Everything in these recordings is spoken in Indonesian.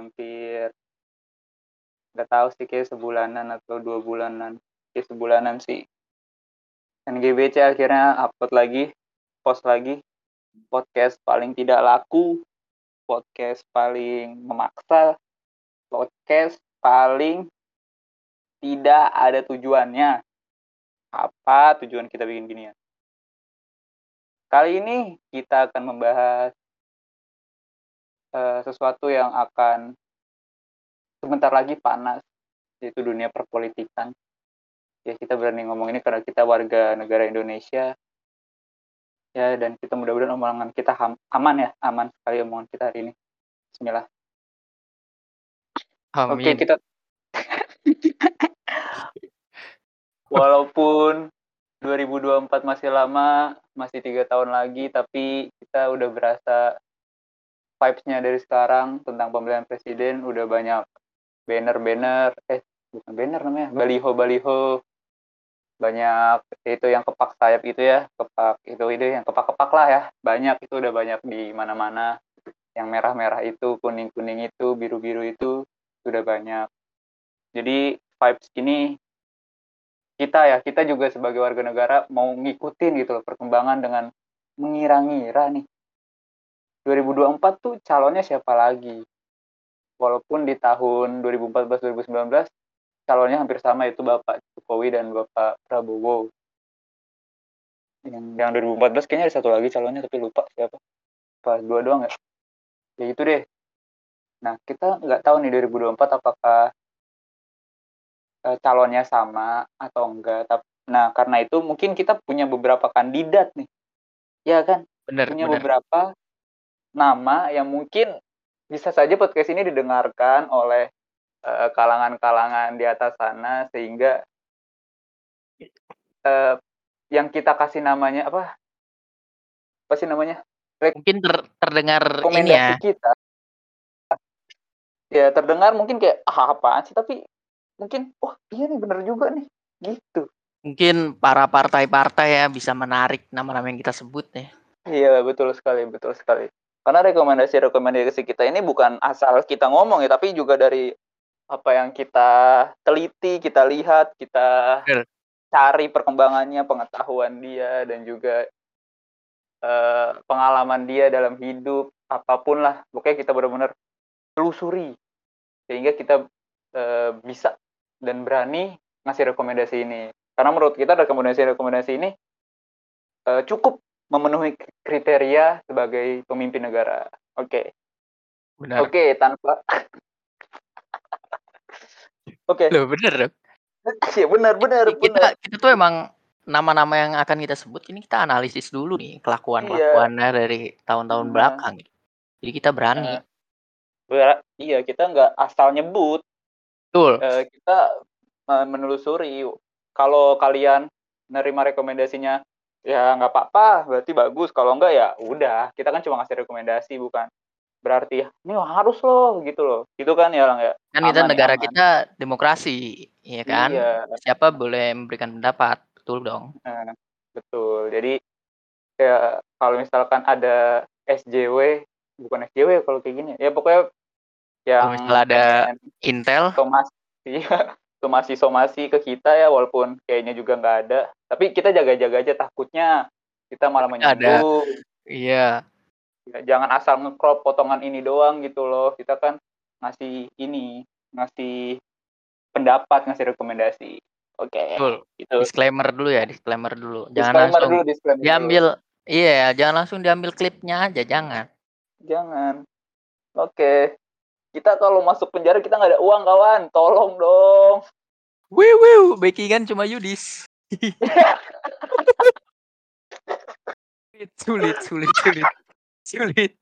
hampir nggak tahu sih kayak sebulanan atau dua bulanan. Kayak sebulanan sih. NGBC akhirnya upload lagi, post lagi podcast paling tidak laku, podcast paling memaksa, podcast paling tidak ada tujuannya. Apa tujuan kita bikin gini ya? Kali ini kita akan membahas uh, sesuatu yang akan sebentar lagi panas, yaitu dunia perpolitikan. Ya kita berani ngomong ini karena kita warga negara Indonesia. Ya dan kita mudah-mudahan omongan kita aman ya, aman sekali omongan kita hari ini. Bismillah. Amin. Oke kita. Walaupun 2024 masih lama, masih tiga tahun lagi, tapi kita udah berasa vibes-nya dari sekarang tentang pemilihan presiden udah banyak banner-banner, eh bukan banner namanya, baliho-baliho, banyak itu yang kepak sayap itu ya, kepak itu itu yang kepak-kepak lah ya, banyak itu udah banyak di mana-mana, yang merah-merah itu, kuning-kuning itu, biru-biru itu sudah banyak. Jadi vibes ini kita ya kita juga sebagai warga negara mau ngikutin gitu loh perkembangan dengan mengira-ngira nih 2024 tuh calonnya siapa lagi walaupun di tahun 2014-2019 calonnya hampir sama itu Bapak Jokowi dan Bapak Prabowo yang yang 2014 kayaknya ada satu lagi calonnya tapi lupa siapa pas dua doang ya ya itu deh nah kita nggak tahu nih 2024 apakah uh, calonnya sama atau enggak. Tapi, nah karena itu mungkin kita punya beberapa kandidat nih, ya kan? Benar. Punya benar. beberapa nama yang mungkin bisa saja podcast ini didengarkan oleh kalangan-kalangan uh, di atas sana sehingga uh, yang kita kasih namanya apa? Apa sih namanya? Mungkin ter terdengar ini ya. kita. Ya terdengar mungkin kayak ah apaan sih tapi mungkin oh iya nih bener juga nih gitu mungkin para partai-partai ya bisa menarik nama-nama yang kita sebut ya iya betul sekali betul sekali karena rekomendasi-rekomendasi kita ini bukan asal kita ngomong ya tapi juga dari apa yang kita teliti kita lihat kita cari perkembangannya pengetahuan dia dan juga uh, pengalaman dia dalam hidup apa pun lah pokoknya kita benar-benar telusuri sehingga kita uh, bisa dan berani ngasih rekomendasi ini. Karena menurut kita rekomendasi-rekomendasi ini uh, cukup memenuhi kriteria sebagai pemimpin negara. Oke. Okay. Oke, okay, tanpa Oke. Okay. Loh, dong. Iya, benar, benar, kita, benar. Kita tuh emang nama-nama yang akan kita sebut ini kita analisis dulu nih kelakuan-kelakuannya iya. dari tahun-tahun nah. belakang. Jadi kita berani. Nah, iya, kita nggak asal nyebut, Betul. Uh, kita uh, menelusuri. Kalau kalian nerima rekomendasinya ya nggak apa-apa, berarti bagus. Kalau enggak ya udah, kita kan cuma ngasih rekomendasi bukan berarti ini harus loh gitu loh. Itu kan ya lang ya. Kan kita negara aman. kita demokrasi, ya kan? Iya. Siapa boleh memberikan pendapat, betul dong. Nah, betul. Jadi ya kalau misalkan ada SJW bukan SJW kalau kayak gini ya pokoknya yang misalnya ada Intel somasi somasi somasi ke kita ya walaupun kayaknya juga nggak ada. Tapi kita jaga-jaga aja takutnya kita malah menyinggung. Iya. Ya, jangan asal ngecrop potongan ini doang gitu loh. Kita kan ngasih ini ngasih pendapat ngasih rekomendasi. Oke okay. itu disclaimer dulu ya disclaimer dulu. Jangan disclaimer langsung dulu, disclaimer diambil dulu. iya jangan langsung diambil klipnya aja jangan. Jangan. Oke. okay. Kita kalau masuk penjara kita nggak ada uang kawan, tolong dong. Wiu wiu, backingan cuma Yudis. sulit, sulit, sulit, sulit.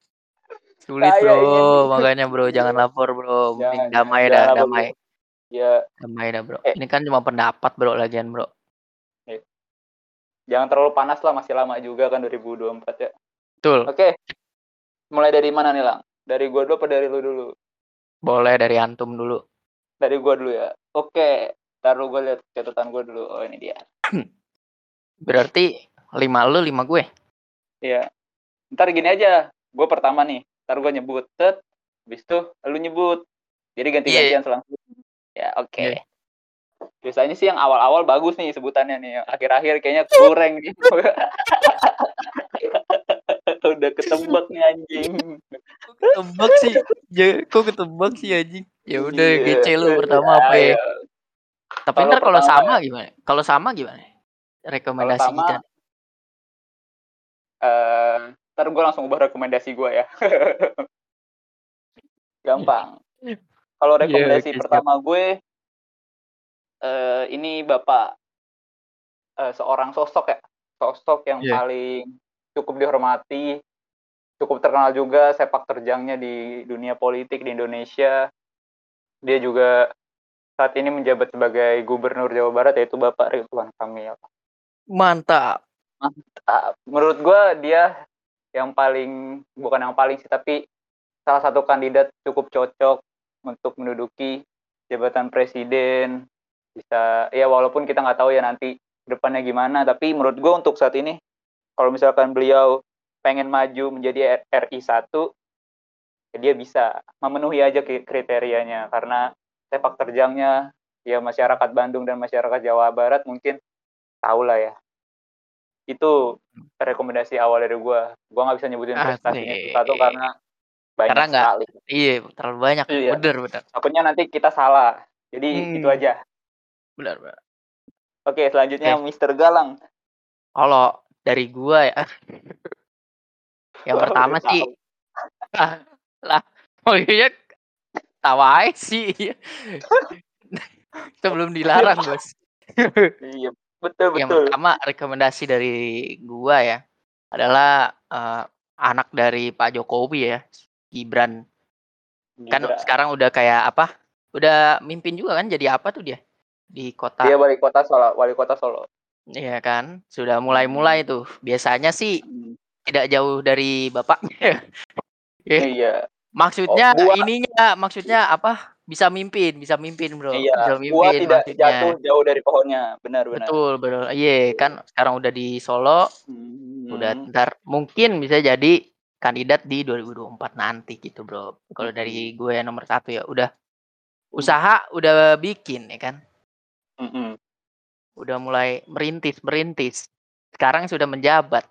Sulit bro, ingin... makanya bro jangan lapor bro, jangan, damai dah, damai. Ya. Damai dah bro. Eh. Ini kan cuma pendapat bro lagian bro. Eh. Jangan terlalu panas lah, masih lama juga kan 2024 ya. Betul. Oke. Okay. Mulai dari mana nih lang? Dari gua dulu apa dari lu dulu? Boleh dari antum dulu. Dari gua dulu ya. Oke, taruh gua lihat catatan gua dulu. Oh, ini dia. Berarti lima lu, lima gue. Iya. Ntar gini aja, gue pertama nih. ntar gue nyebut set habis itu lu nyebut jadi ganti-gantian yeah. selang ya oke okay. yeah. biasanya sih yang awal-awal bagus nih sebutannya nih akhir-akhir kayaknya kurang nih udah ketebak nih anjing. Ketebak sih. Ya kok ketebak sih anjing? Ya udah yeah, gece lu pertama ya, apa ya, ya. tapi ntar kalau sama gimana? Kalau sama gimana? Rekomendasi sama, kita. uh, ntar gue langsung ubah rekomendasi gue ya. Gampang. Kalau iya, rekomendasi yeah, okay, pertama gue uh, ini bapak uh, seorang sosok ya. Sosok yang yeah. paling cukup dihormati cukup terkenal juga sepak terjangnya di dunia politik di Indonesia. Dia juga saat ini menjabat sebagai gubernur Jawa Barat yaitu Bapak Ridwan Kamil. Mantap. Mantap. Menurut gue dia yang paling bukan yang paling sih tapi salah satu kandidat cukup cocok untuk menduduki jabatan presiden. Bisa ya walaupun kita nggak tahu ya nanti depannya gimana tapi menurut gue untuk saat ini kalau misalkan beliau pengen maju menjadi RI 1 ya dia bisa memenuhi aja kriterianya karena sepak terjangnya ya masyarakat Bandung dan masyarakat Jawa Barat mungkin tahu lah ya itu rekomendasi awal dari gue gue nggak bisa nyebutin prestasinya satu karena banyak Karena enggak, sekali. Iya, terlalu banyak. Iya. Bener, bener. Takutnya nanti kita salah. Jadi hmm. itu aja. Benar, benar. Oke, selanjutnya Oke. Mister Galang. Kalau dari gua ya. yang pertama sih lah, lah oh iya tawa sih. Itu belum dilarang, Bos. iya, betul betul. Yang pertama rekomendasi dari gua ya adalah uh, anak dari Pak Jokowi ya, Gibran. Kan sekarang udah kayak apa? Udah mimpin juga kan jadi apa tuh dia? Di kota. Dia wali kota Solo, wali kota Solo. Iya kan? Sudah mulai-mulai hmm. tuh. Biasanya sih hmm. tidak jauh dari bapaknya. iya. Maksudnya oh, ininya maksudnya apa? Bisa mimpin, bisa mimpin, Bro. Iya. Bisa mimpin buah tidak maksudnya. jatuh jauh dari pohonnya. Benar, benar. Betul, betul. Iya, kan sekarang udah di Solo. Hmm. Udah ntar mungkin bisa jadi kandidat di 2024 nanti gitu bro. Kalau dari gue yang nomor satu ya udah usaha udah bikin ya kan. Mm -hmm. Udah mulai merintis merintis. Sekarang sudah menjabat.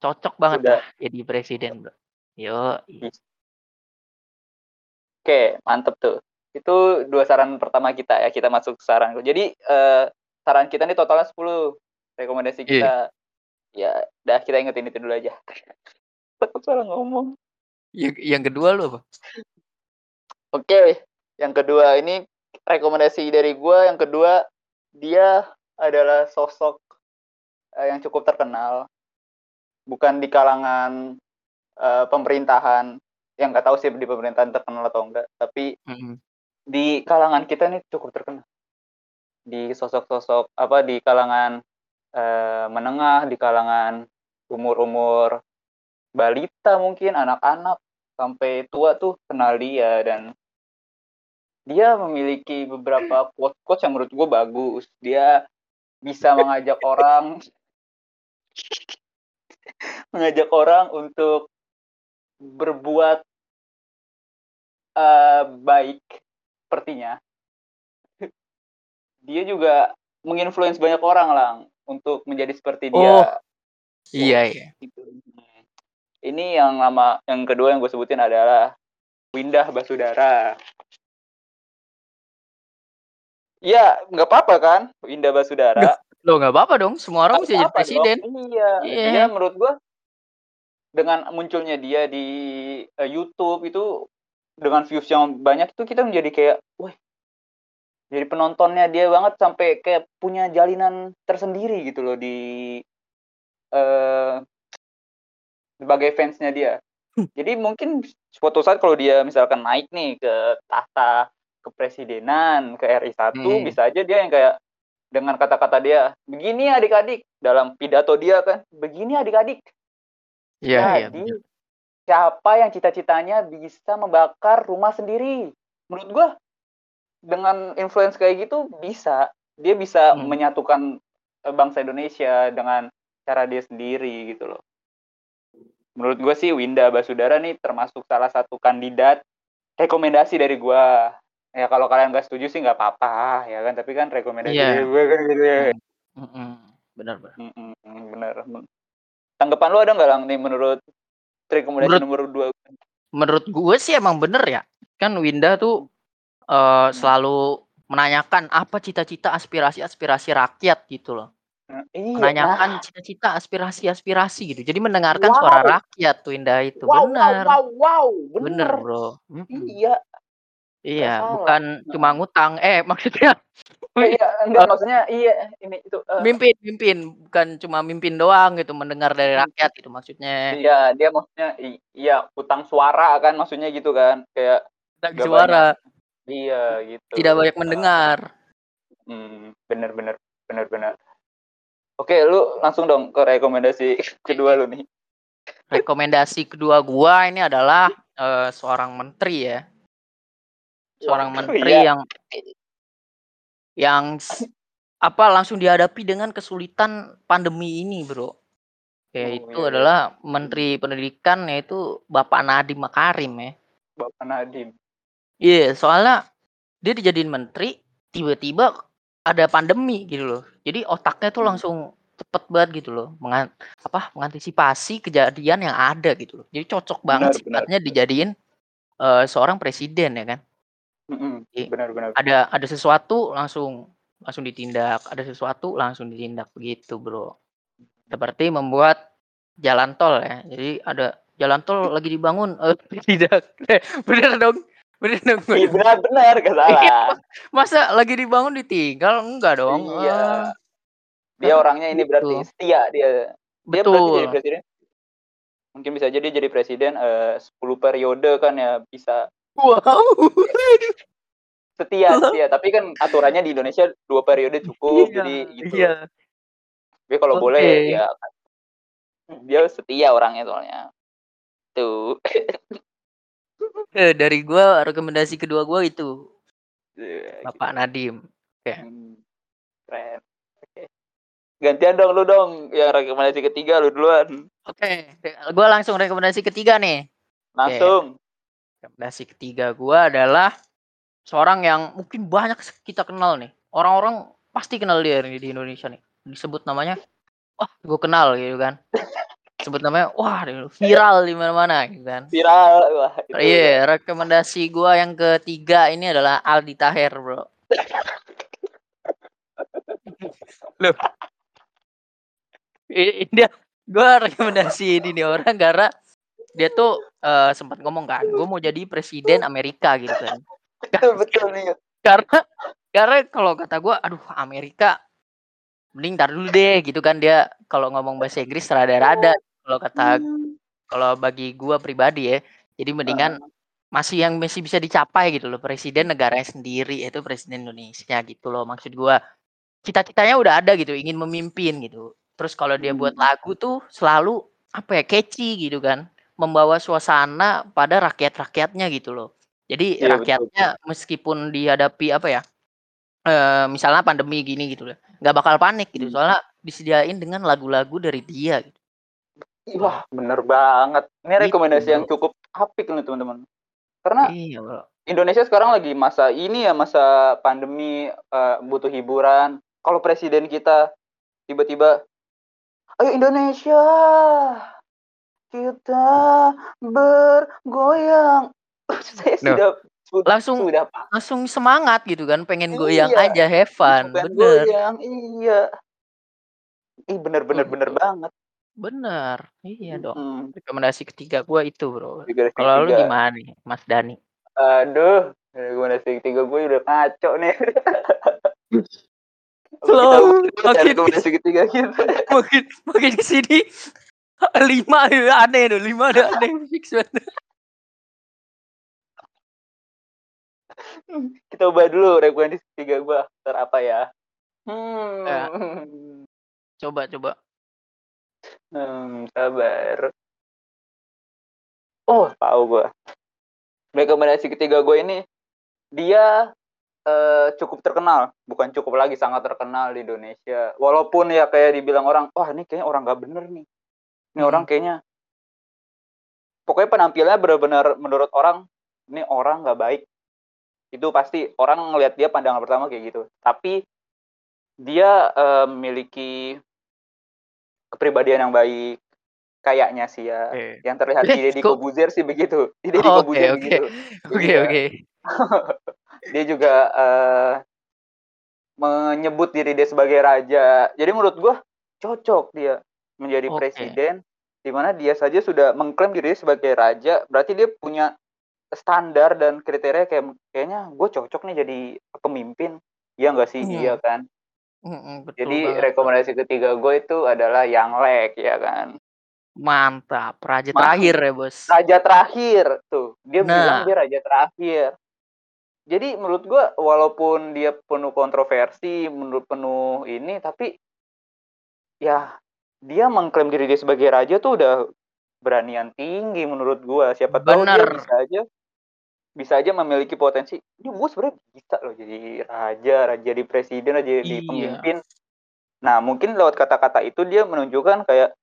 Cocok banget udah. lah jadi presiden bro. Yo. Oke mantep tuh. Itu dua saran pertama kita ya kita masuk saran. Jadi uh, saran kita ini totalnya 10 rekomendasi iya. kita. Yeah. Ya, dah kita ingetin itu dulu aja. takut salah ngomong yang yang kedua lo apa oke okay. yang kedua ini rekomendasi dari gue yang kedua dia adalah sosok uh, yang cukup terkenal bukan di kalangan uh, pemerintahan yang nggak tahu sih di pemerintahan terkenal atau enggak tapi mm -hmm. di kalangan kita ini cukup terkenal di sosok-sosok apa di kalangan uh, menengah di kalangan umur-umur balita mungkin anak-anak sampai tua tuh kenal dia dan dia memiliki beberapa quote-quote yang menurut gue bagus. Dia bisa mengajak orang mengajak orang untuk berbuat uh, baik sepertinya. Dia juga menginfluence banyak orang lah untuk menjadi seperti dia. Oh, iya iya. Gitu ini yang lama yang kedua yang gue sebutin adalah Windah Basudara. Ya, nggak apa-apa kan, Windah Basudara. Lo nggak apa-apa dong, semua orang bisa jadi presiden. Dong. Iya, yeah. dia menurut gue dengan munculnya dia di uh, YouTube itu dengan views yang banyak itu kita menjadi kayak, wah, jadi penontonnya dia banget sampai kayak punya jalinan tersendiri gitu loh di uh, sebagai fansnya dia. Hmm. Jadi mungkin suatu saat kalau dia misalkan naik nih ke tahta kepresidenan ke RI 1 hmm. bisa aja dia yang kayak dengan kata-kata dia begini adik-adik dalam pidato dia kan begini adik-adik. Iya, Jadi iya, siapa yang cita-citanya bisa membakar rumah sendiri? Menurut gua dengan influence kayak gitu bisa dia bisa hmm. menyatukan bangsa Indonesia dengan cara dia sendiri gitu loh menurut gue sih Winda Basudara nih termasuk salah satu kandidat rekomendasi dari gue ya kalau kalian gak setuju sih nggak apa-apa ya kan tapi kan rekomendasi dari gue kan gitu ya Mm-mm. Benar, benar. Mm-mm, bener tanggapan lu ada nggak lang nih menurut rekomendasi Menurut- nomor dua Menurut gue sih emang bener ya. Kan Winda tuh eh, selalu menanyakan apa cita-cita aspirasi-aspirasi rakyat gitu loh. iya Menanyakan cita-cita aspirasi-aspirasi gitu. Jadi mendengarkan Wow. suara rakyat tuh Winda itu. wow, bener. wow wow wow Bener, bener, Bro. Iya Iya, salah. bukan cuma ngutang. Eh, maksudnya Eh, iya enggak maksudnya iya ini itu eh, mimpin, mimpin, bukan cuma mimpin doang gitu, mendengar dari rakyat gitu maksudnya. iya dia maksudnya iya utang suara kan maksudnya gitu kan kayak Gak suara, iya gitu tidak banyak mendengar. Hmm, bener bener bener bener. Oke, lu langsung dong ke rekomendasi kedua lu nih. Rekomendasi kedua gua ini adalah eh, seorang menteri ya. Seorang menteri iya. yang yang apa langsung dihadapi dengan kesulitan pandemi ini, Bro. Oh, Yaitu iya, iya. adalah Menteri Pendidikan yaitu Bapak Nadiem Makarim ya. Bapak Nadim. Iya, soalnya dia dijadiin menteri, tiba-tiba ada pandemi gitu loh. Jadi otaknya tuh Hmm. langsung cepet banget gitu loh, mengan apa mengantisipasi kejadian yang ada gitu loh. Jadi cocok banget Benar, benar. sifatnya dijadiin eh, seorang presiden ya kan. Mm-mm, Iya. Benar benar. Ada ada sesuatu langsung langsung ditindak, ada sesuatu langsung ditindak begitu, Bro. Seperti membuat jalan tol ya. Jadi ada jalan tol lagi dibangun eh tidak. Bener dong. Bener dong. Iya benar benar gak salah. Masa lagi dibangun ditinggal? Enggak dong. Iya. Eh, Dia kan orangnya ini berarti gitu. setia dia. Dia berarti betul. jadi presiden. Mungkin bisa jadi jadi presiden eh, 10 periode kan ya bisa Wow. setia setia. Tapi kan aturannya di Indonesia dua periode cukup. Iya, jadi gitu. Iya. Tapi kalau Oke. boleh ya dia setia orangnya soalnya. Tuh. Eh, dari gua rekomendasi kedua gua itu Iya, Bapak Nadim. Hmm, keren. Gantian dong lu dong yang rekomendasi ketiga lu duluan. Oke, gua langsung rekomendasi ketiga nih. Langsung. Rekomendasi ketiga gua adalah seorang yang mungkin banyak kita kenal nih. Orang-orang pasti kenal dia nih di Indonesia nih. Disebut namanya, wah, gue kenal gitu kan. Sebut namanya, wah, viral di mana-mana gitu kan. Viral wah. Iya, rekomendasi gua yang ketiga ini adalah Aldi Taher, bro. Loh. I- Dia, gua rekomendasi ini nih orang karena dia tuh eh, sempat ngomong kan, gue mau jadi presiden Amerika gitu kan. Betul nih. Karena karena kalau kata gua, aduh Amerika, mending tar dulu deh gitu kan dia kalau ngomong bahasa Inggris rada-rada. Kalau kata kalau bagi gua pribadi ya, jadi mendingan masih yang masih bisa dicapai gitu loh presiden negaranya sendiri yaitu presiden Indonesia gitu loh maksud gua cita-citanya udah ada gitu ingin memimpin gitu terus kalau dia buat Hmm. lagu tuh selalu apa ya catchy gitu kan membawa suasana pada rakyat-rakyatnya gitu loh jadi Iya, betul. rakyatnya meskipun dihadapi apa ya eh misalnya pandemi gini gitu loh nggak bakal panik gitu Hmm. soalnya disediain dengan lagu-lagu dari dia gitu. Wah, bener banget. Ini Gitu, rekomendasi yang cukup apik nih teman-teman. Karena iya bro Indonesia sekarang lagi masa ini ya masa pandemi eh, butuh hiburan. Kalau presiden kita tiba-tiba, ayo Indonesia, kita bergoyang. Saya Duh. sudah sudah Langsung sudah pak. langsung semangat gitu kan pengen goyang Iya. aja have fun bener goyang, iya. Ih Betul, bener betul. banget. bener iya dong Hmm, rekomendasi ketiga gua itu bro kalau lu gimana nih Mas Dani Aduh, rekomendasi ketiga gue udah ngaco nih. Slow, makin- rekomendasi ketiga gitu. makin makin ke sini lima ya, aneh tuh lima ada aneh fix banget Kita ubah dulu rekomendasi ketiga gue. Ntar apa ya? Hmm. Ya. coba coba Hmm, sabar. Oh, tahu gue. Rekomendasi ketiga gue ini dia eh, cukup terkenal, bukan cukup lagi sangat terkenal di Indonesia. Walaupun ya kayak dibilang orang, wah ini kayaknya orang gak bener nih. Ini Hmm. orang kayaknya pokoknya penampilannya benar-benar menurut orang ini orang nggak baik. Itu pasti orang ngelihat dia pandangan pertama kayak gitu. Tapi dia uh, memiliki kepribadian yang baik kayaknya sih ya. Okay. yang terlihat di Deddy Kobuzer sih begitu. Di Deddy oh, Kobuzer okay, begitu. Oke oke. dia juga uh, menyebut diri dia sebagai raja. Jadi menurut gua cocok dia menjadi okay. presiden di mana dia saja sudah mengklaim diri sebagai raja berarti dia punya standar dan kriteria kayak kayaknya gue cocok nih jadi pemimpin. Ya nggak sih? Iya, iya kan? Mm betul jadi banget. rekomendasi ketiga gue itu adalah yang lek ya kan? Mantap. Raja mantap. terakhir ya bos. Raja terakhir. Tuh dia nah. bilang dia raja terakhir. Jadi menurut gue walaupun dia penuh kontroversi menurut penuh ini tapi ya dia mengklaim diri dia sebagai raja tuh udah beranian tinggi menurut gua. Siapa tahu dia bisa aja bisa aja memiliki potensi. Ini gue sebenarnya bisa loh jadi raja raja di presiden raja di iya. pemimpin. Nah mungkin lewat kata-kata itu dia menunjukkan kayak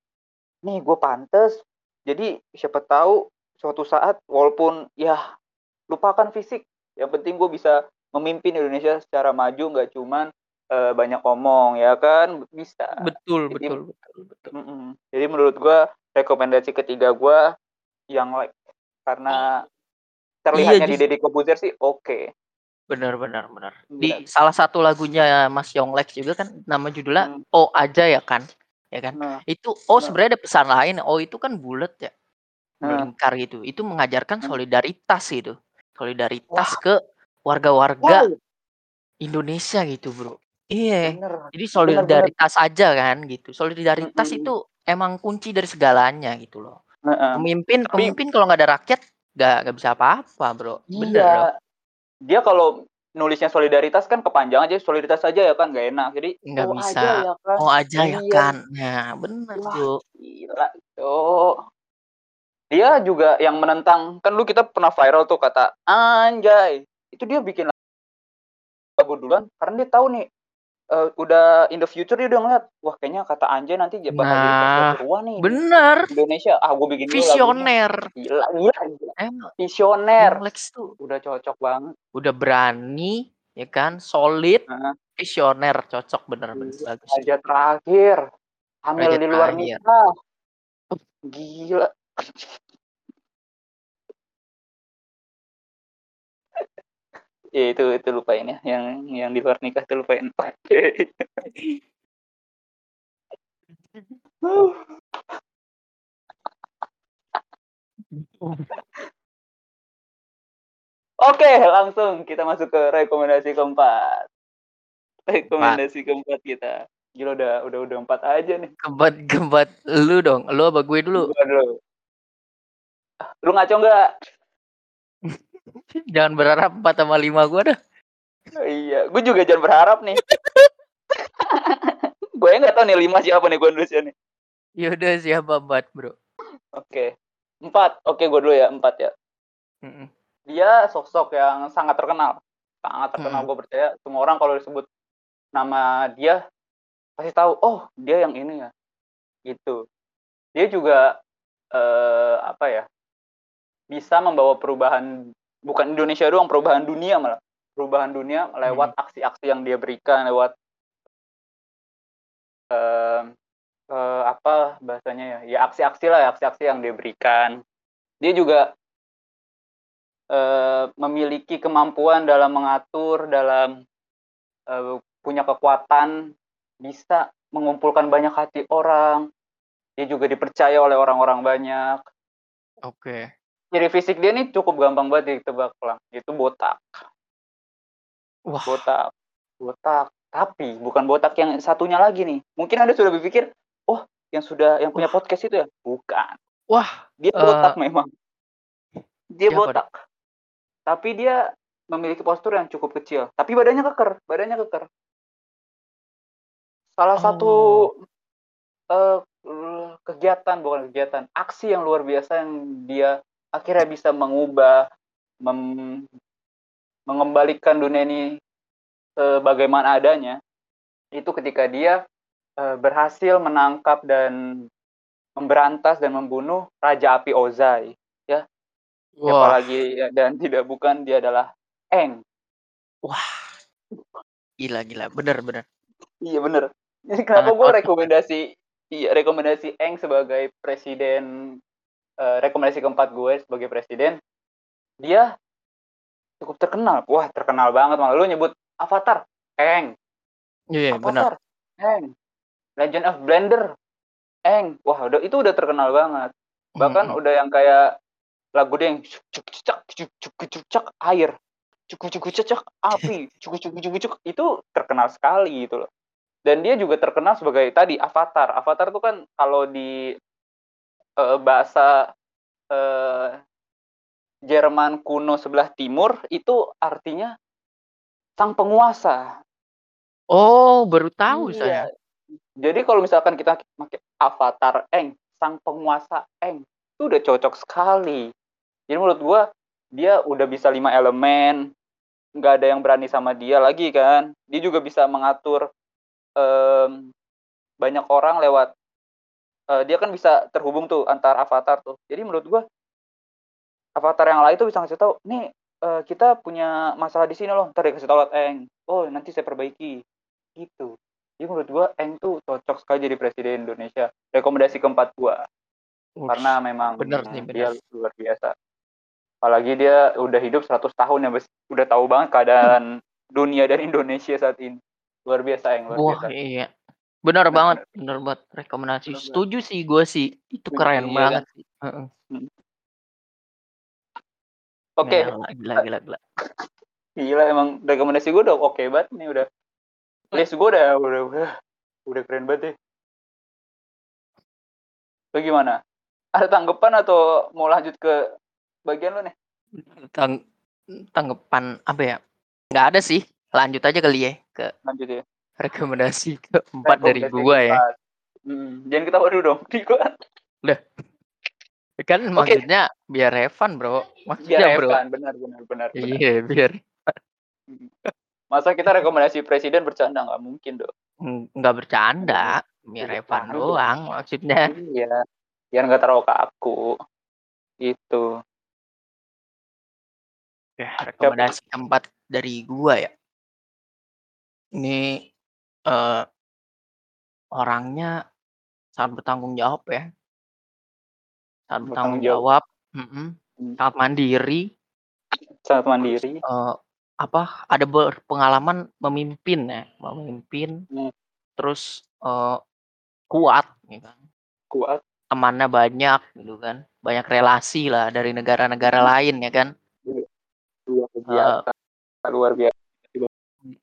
nih gue pantas jadi siapa tahu suatu saat walaupun ya lupakan fisik. Yang penting gue bisa memimpin Indonesia secara maju nggak cuman uh, banyak omong ya kan bisa betul jadi, betul betul betul mm -mm. jadi menurut gue rekomendasi ketiga gue yang like karena terlihatnya iya, di Deddy Kobuzer sih oke okay. benar benar benar di salah satu lagunya Mas Yonglex juga kan nama judulnya hmm. O aja ya kan ya kan nah. itu O nah. sebenarnya ada pesan lain O itu kan bulat ya nah. melingkar gitu itu mengajarkan hmm. solidaritas itu solidaritas Wah. ke warga-warga wow. Indonesia gitu bro iya jadi solidaritas bener, aja kan gitu solidaritas hmm. itu emang kunci dari segalanya gitu loh. Uh-uh. Pemimpin, Tapi, pemimpin kalau nggak ada rakyat nggak nggak bisa apa-apa, bro. Bener iya. Bro. Dia kalau nulisnya solidaritas kan kepanjangan aja solidaritas aja ya kan nggak enak jadi nggak oh bisa aja ya kan. oh aja ya iya. ya kan ya benar bro gila tuh dia juga yang menentang kan lu kita pernah viral tuh kata anjay itu dia bikin lagu duluan karena dia tahu nih uh, udah in the future dia udah ngeliat wah kayaknya kata Anjay nanti bakal nah, jadi nih bener. Indonesia. Ah gue bikin visioner. Gila gila, gila. Emang, visioner. Lex tuh udah cocok banget. udah berani ya kan? Solid. Uh visioner cocok bener-bener bagus. aja terakhir. Hamil di luar nikah. Gila ya itu itu lupain ya yang yang di luar nikah itu lupain Oke, langsung kita masuk ke rekomendasi keempat. Rekomendasi empat. keempat kita. Gila udah udah udah empat aja nih. Keempat keempat lu dong. Lu apa gue dulu? Gue dulu. Lu ngaco nggak? Jangan berharap 4 sama 5 gue dah. Oh, iya, gue juga jangan berharap nih. gue nggak tahu nih 5 siapa nih gue Indonesia nih. Yaudah siapa 4 bro? Oke. Okay. 4. Oke, gue dulu ya, 4 ya. Mm -mm. Dia sosok yang sangat terkenal. Sangat terkenal, mm. gue percaya. Semua orang kalau disebut nama dia, pasti tahu, oh dia yang ini ya. Gitu. Dia juga, uh, apa ya, bisa membawa perubahan bukan Indonesia doang perubahan dunia malah. Perubahan dunia lewat hmm. aksi-aksi yang dia berikan lewat uh, uh, apa bahasanya ya? Ya aksi-aksi lah aksi-aksi yang dia berikan. Dia juga uh, memiliki kemampuan dalam mengatur dalam uh, punya kekuatan bisa mengumpulkan banyak hati orang. Dia juga dipercaya oleh orang-orang banyak. Oke. okay ciri fisik dia nih cukup gampang banget ditebak lang itu botak. Wah. botak. Botak. Tapi bukan botak yang satunya lagi nih. Mungkin anda sudah berpikir oh yang sudah yang punya podcast itu ya? Bukan. Wah dia botak uh, memang. Dia botak. pada? tapi dia memiliki postur yang cukup kecil. Tapi badannya keker. Badannya keker. Salah oh. satu uh, kegiatan bukan kegiatan aksi yang luar biasa yang dia akhirnya bisa mengubah mem, mengembalikan dunia ini sebagaimana adanya itu ketika dia e, berhasil menangkap dan memberantas dan membunuh Raja Api Ozai. Wah. Siapa lagi ya, dan tidak bukan dia adalah Eng. Wah. Gila gila, bener bener. Iya bener. Jadi kenapa gue rekomendasi iya rekomendasi Eng sebagai presiden uh, rekomendasi keempat gue sebagai presiden dia cukup terkenal. Wah, terkenal banget malah lu nyebut Avatar, Eng. Iya, yeah, benar. Eng. Legend of Blender, Eng. Wah, udah itu udah terkenal banget. Bahkan mm -hmm. udah yang kayak lagu dia yang cuk cuk cuk cuk cuk cuk air cuk cuk cuk cuk api cuk cuk cuk cuk itu terkenal sekali gitu loh dan dia juga terkenal sebagai tadi avatar avatar tuh kan kalau di uh, bahasa uh, Jerman kuno sebelah timur itu artinya sang penguasa. Oh baru tahu iya. saya. Jadi kalau misalkan kita pakai avatar eng sang penguasa eng itu udah cocok sekali. Jadi menurut gue dia udah bisa lima elemen nggak ada yang berani sama dia lagi kan. Dia juga bisa mengatur um, banyak orang lewat uh, dia kan bisa terhubung tuh antar avatar tuh. Jadi menurut gue avatar yang lain tuh bisa ngasih tahu nih uh, kita punya masalah di sini loh ntar dikasih tahu Eng. Oh nanti saya perbaiki. Gitu. Jadi menurut gue Eng tuh cocok sekali jadi presiden Indonesia. Rekomendasi keempat gue karena memang bener nih, bener. dia luar biasa. Apalagi dia udah hidup 100 tahun ya udah tahu banget keadaan dunia dan Indonesia saat ini. Luar biasa yang luar Wah, biasa. iya benar banget benar banget rekomendasi benar setuju sih gue sih itu keren iya, banget sih uh-uh. oke okay. gila gila gila gila emang rekomendasi gue udah oke okay banget nih udah list gue udah udah udah udah keren banget deh lo gimana ada tanggapan atau mau lanjut ke bagian lu nih? Tang tanggapan apa ya? Nggak ada sih. Lanjut aja kali ya ke lanjut ya. Rekomendasi keempat dari gua ya. Hmm, jangan ketawa dulu dong. Udah. Kan okay. maksudnya biar Evan, Bro. Maksudnya, biar Bro. Evan, benar benar benar. Iya, biar. Hmm. Masa kita rekomendasi presiden bercanda nggak mungkin dong. Nggak bercanda, biar Evan doang maksudnya. Iya. Biar nggak taruh ke aku. Itu. Oke, rekomendasi keempat dari gua ya. Ini uh, orangnya sangat bertanggung jawab ya. Sangat bertanggung jawab, mm -mm, sangat mandiri. Sangat mandiri. Uh, apa ada berpengalaman memimpin ya, memimpin. Hmm. Terus uh, kuat, gitu kan. Kuat. Temannya banyak, gitu kan. Banyak relasi lah dari negara-negara hmm. lain ya kan luar biasa uh, luar biasa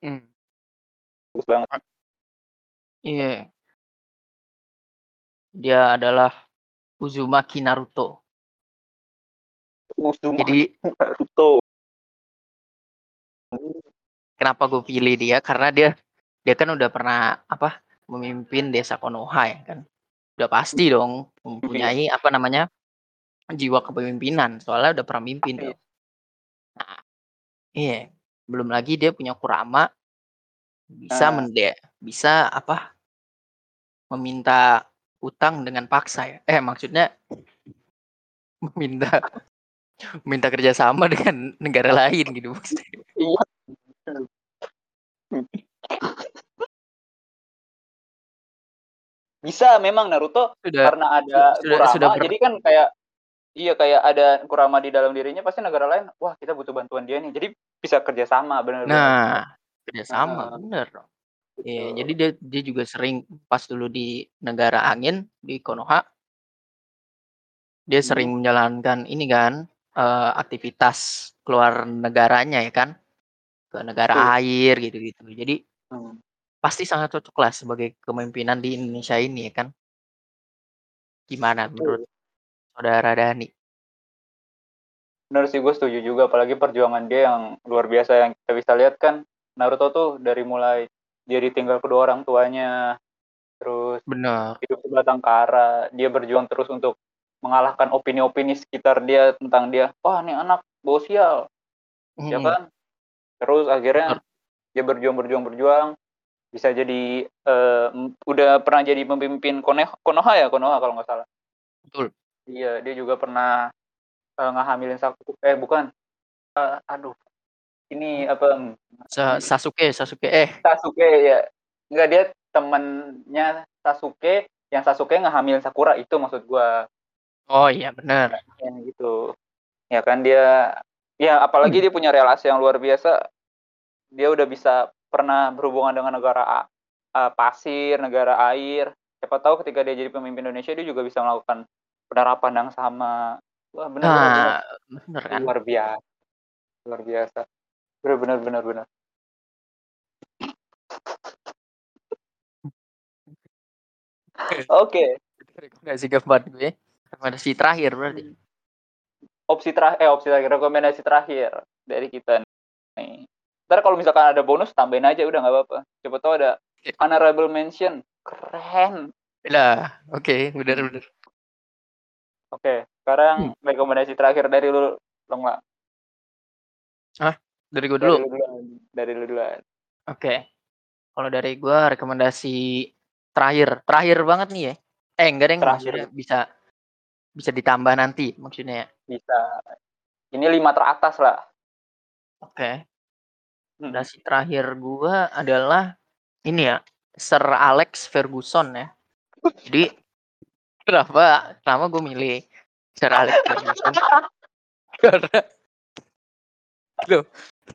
mm. bagus banget iya. Yeah. dia adalah Uzumaki Naruto Uzumaki jadi Naruto kenapa gue pilih dia? Karena dia dia kan udah pernah apa memimpin desa Konoha ya kan? Udah pasti dong mempunyai apa namanya jiwa kepemimpinan. Soalnya udah pernah mimpin tuh Nah, iya, belum lagi dia punya kurama bisa Nah. mende bisa apa meminta utang dengan paksa ya. Eh, maksudnya meminta meminta kerjasama dengan negara lain gitu maksudnya. Iya. Bisa memang Naruto Sudah karena ada sudah Kurama sudah ber jadi kan kayak Iya kayak ada Kurama di dalam dirinya pasti negara lain, wah kita butuh bantuan dia nih. Jadi bisa kerjasama benar. Nah, kerjasama uh, bener. Iya, jadi dia dia juga sering pas dulu di negara angin di Konoha. Dia hmm. sering menjalankan ini kan uh, aktivitas keluar negaranya ya kan ke negara hmm. air gitu-gitu. Jadi hmm. pasti sangat cocok lah sebagai kepemimpinan di Indonesia ini ya kan. Gimana menurut Saudara Dani. Benar sih gue setuju juga apalagi perjuangan dia yang luar biasa yang kita bisa lihat kan Naruto tuh dari mulai dia ditinggal kedua orang tuanya terus benar. hidup sebatang kara dia berjuang terus untuk mengalahkan opini-opini sekitar dia tentang dia wah ini anak bosial. Hmm. ya kan? Terus akhirnya dia berjuang berjuang berjuang. Bisa jadi uh, udah pernah jadi pemimpin Konoha ya? Konoha kalau nggak salah. Betul. Iya, dia juga pernah uh, ngehamilin Sakura eh bukan. Uh, aduh ini apa? Sa Sasuke Sasuke. Eh. Sasuke ya. Enggak dia temennya Sasuke yang Sasuke ngehamilin Sakura itu maksud gua. Oh iya benar. Ya gitu. Ya kan dia ya apalagi hmm. dia punya relasi yang luar biasa. Dia udah bisa pernah berhubungan dengan negara uh, pasir negara air. Siapa tahu ketika dia jadi pemimpin Indonesia dia juga bisa melakukan penerapan yang sama. Wah benar nah, benar kan? Luar biasa luar biasa benar benar benar benar Oke. Okay. Rekomendasi keempat gue. Rekomendasi terakhir berarti. Opsi terakhir eh opsi terakhir. Rekomendasi terakhir dari kita nih. Ntar kalau misalkan ada bonus tambahin aja. Udah nggak apa-apa. Coba tau ada honorable mention. Keren. Lah oke. Okay, benar hmm. benar oke okay, sekarang hmm. rekomendasi terakhir dari lu dong lah ah dari gue dulu dari lu dulu oke okay. kalau dari gue rekomendasi terakhir terakhir banget nih ya eh enggak deh maksudnya bisa bisa ditambah nanti maksudnya ya? Bisa. Ini lima teratas lah. Oke. Okay. Hmm. Dasi terakhir gua adalah ini ya, Sir Alex Ferguson ya. Jadi kenapa kenapa gue milih Sir Alex Ferguson? karena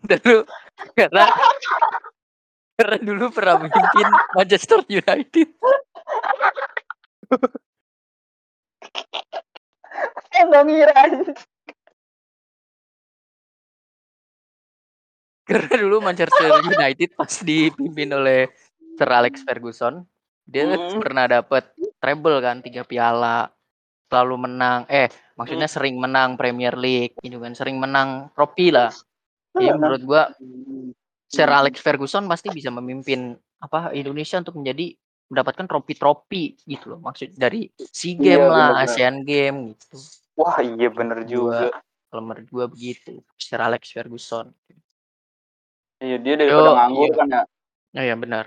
dulu karena karena dulu pernah memimpin Manchester United. Emang ngira Karena dulu Manchester United pas dipimpin oleh Sir Alex Ferguson, dia hmm. pernah dapat treble kan, tiga piala, selalu menang. Eh, maksudnya hmm. sering menang Premier League, gitu kan, sering menang trofi lah. Jadi menurut gua Sir Alex Ferguson pasti bisa memimpin apa Indonesia untuk menjadi mendapatkan trofi-trofi gitu loh. Maksud dari SEA Games iya, lah, bener. ASEAN Games gitu. Wah iya bener juga. Kalau menurut gue begitu. Sir Alex Ferguson. Iya dia daripada Yo, nganggur iya. kan ya. Oh, iya benar.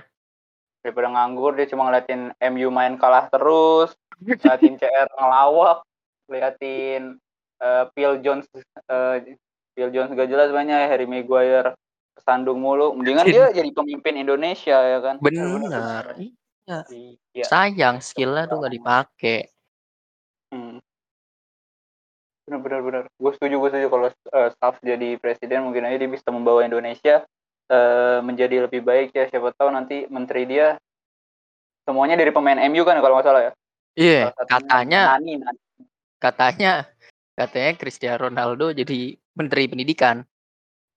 Daripada nganggur dia cuma ngeliatin MU main kalah terus, ngeliatin CR ngelawak, ngeliatin uh, Phil Jones uh, Phil Jones gak jelas banyak Harry Maguire kesandung mulu. Mendingan dia jadi pemimpin Indonesia ya kan. Benar. Iya. iya. Sayang skillnya tuh gak dipakai. Hmm benar benar benar gue setuju gue setuju kalau uh, staff jadi presiden mungkin aja dia bisa membawa Indonesia uh, menjadi lebih baik ya siapa tahu nanti menteri dia semuanya dari pemain MU kan kalau nggak salah ya iya yeah, katanya Nani, Nani. katanya katanya Cristiano Ronaldo jadi menteri pendidikan.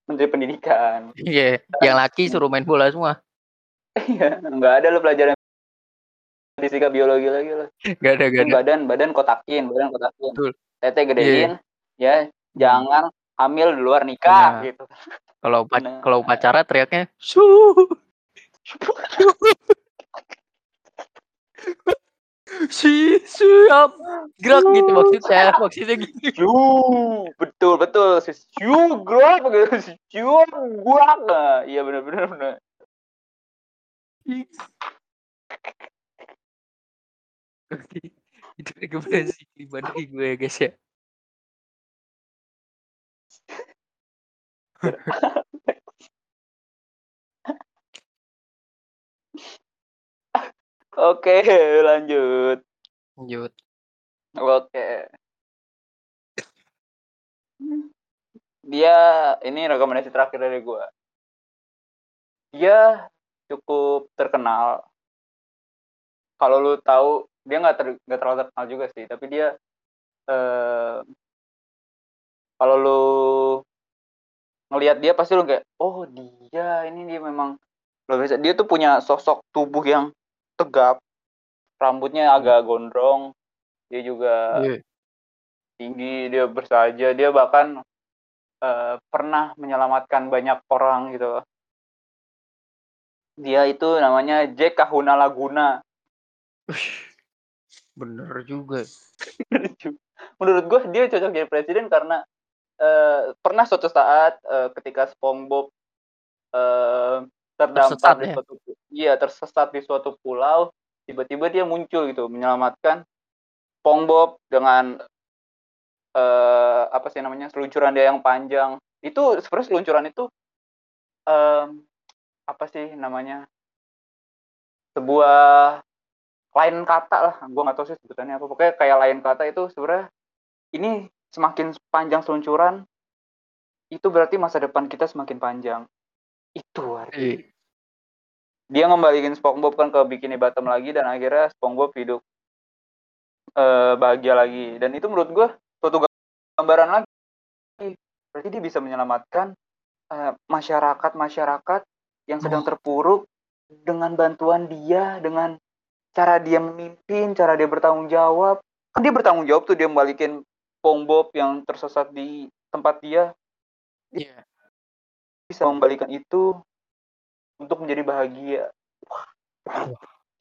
Menteri pendidikan. Iya yeah, yang laki suruh main bola semua. Iya nggak ada lo pelajaran fisika biologi lagi lo nggak ada nggak ada. badan badan kotakin badan kotakin. Betul. Tete gedein yeah. ya jangan hamil di luar nikah nah. gitu. Kalau nah. kalau upacara teriaknya su si siap gerak gitu maksudnya maksudnya gitu. Betul betul. Si siu gerak gitu? Siu gerak nah iya benar benar benar itu rekomendasi lima dari gue ya guys ya Oke, lanjut. Lanjut. Oke. Dia ini rekomendasi terakhir dari gue. Dia cukup terkenal. Kalau lu tahu dia nggak ter, gak terlalu terkenal juga sih tapi dia eh, kalau lu ngelihat dia pasti lu kayak oh dia ini dia memang lo bisa dia tuh punya sosok tubuh yang tegap rambutnya agak gondrong dia juga yeah. tinggi dia bersaja dia bahkan uh, pernah menyelamatkan banyak orang gitu dia itu namanya Jack Kahuna Laguna Bener juga. Menurut gue dia cocok jadi presiden karena uh, pernah suatu saat uh, ketika SpongeBob uh, terdampar di ya? Iya tersesat di suatu pulau, tiba-tiba dia muncul gitu menyelamatkan SpongeBob dengan uh, apa sih namanya seluncuran dia yang panjang. Itu sebenarnya seluncuran itu um, apa sih namanya sebuah lain kata lah. Gue nggak tahu sih sebutannya apa. Pokoknya kayak lain kata itu sebenarnya ini semakin panjang seluncuran itu berarti masa depan kita semakin panjang. Itu artinya. Iya. Dia ngembalikin SpongeBob kan ke bikini bottom lagi dan akhirnya SpongeBob hidup uh, bahagia lagi. Dan itu menurut gue suatu gambaran lagi. Berarti dia bisa menyelamatkan uh, masyarakat masyarakat yang sedang terpuruk dengan bantuan dia dengan cara dia memimpin cara dia bertanggung jawab. Kan dia bertanggung jawab tuh dia membalikin SpongeBob yang tersesat di tempat dia Iya. bisa membalikan itu untuk menjadi bahagia wah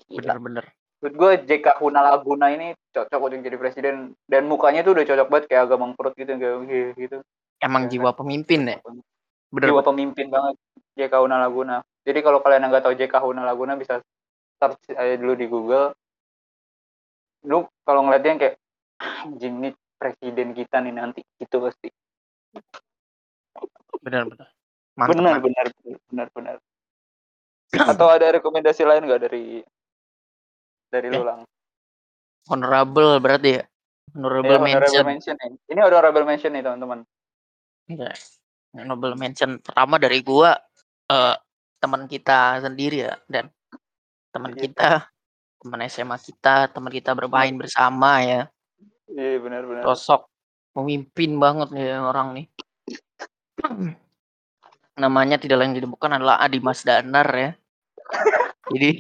Bener-bener. menurut gue JK Huna Laguna ini cocok untuk jadi presiden dan mukanya tuh udah cocok banget kayak agak mangkrut gitu kayak gitu Emang Ya, jiwa pemimpin ya. Bener. jiwa pemimpin banget JK Huna Laguna jadi kalau kalian nggak tahu JK Huna Laguna bisa search aja dulu di Google lu kalau ngeliat dia kayak anjing nih presiden kita nih nanti itu pasti Bener-bener. Mantap. benar benar benar benar atau ada rekomendasi lain nggak dari dari Ya. lu lang Honorable berarti ya. Honorable Ya, honorable mention. mention nih. Ini honorable mention nih teman-teman. Iya. Honorable mention pertama dari gua eh teman kita sendiri ya dan teman Iya. kita teman SMA kita teman kita bermain bersama ya Iya benar-benar. sosok pemimpin banget nih orang nih namanya tidak lain tidak bukan adalah Adi Mas Danar ya jadi